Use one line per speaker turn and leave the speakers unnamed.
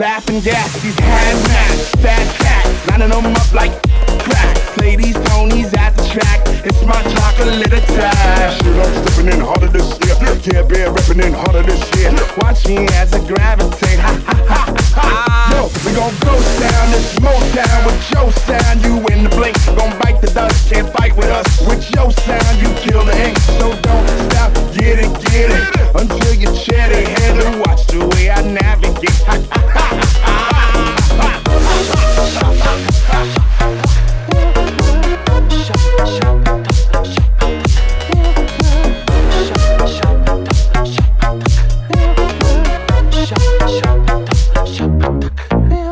pumping gas, these hazmat, fast cat, lining them up like crack. Play these ponies at the track, it's my chocolate attack.
Shit, I'm stepping in harder this year. Yeah, been repping in harder this year.
Watch me as I gravitate, ha ha ha ha. Yo, we gon' ghost down this Motown with your sound. You in the blink, Shut up.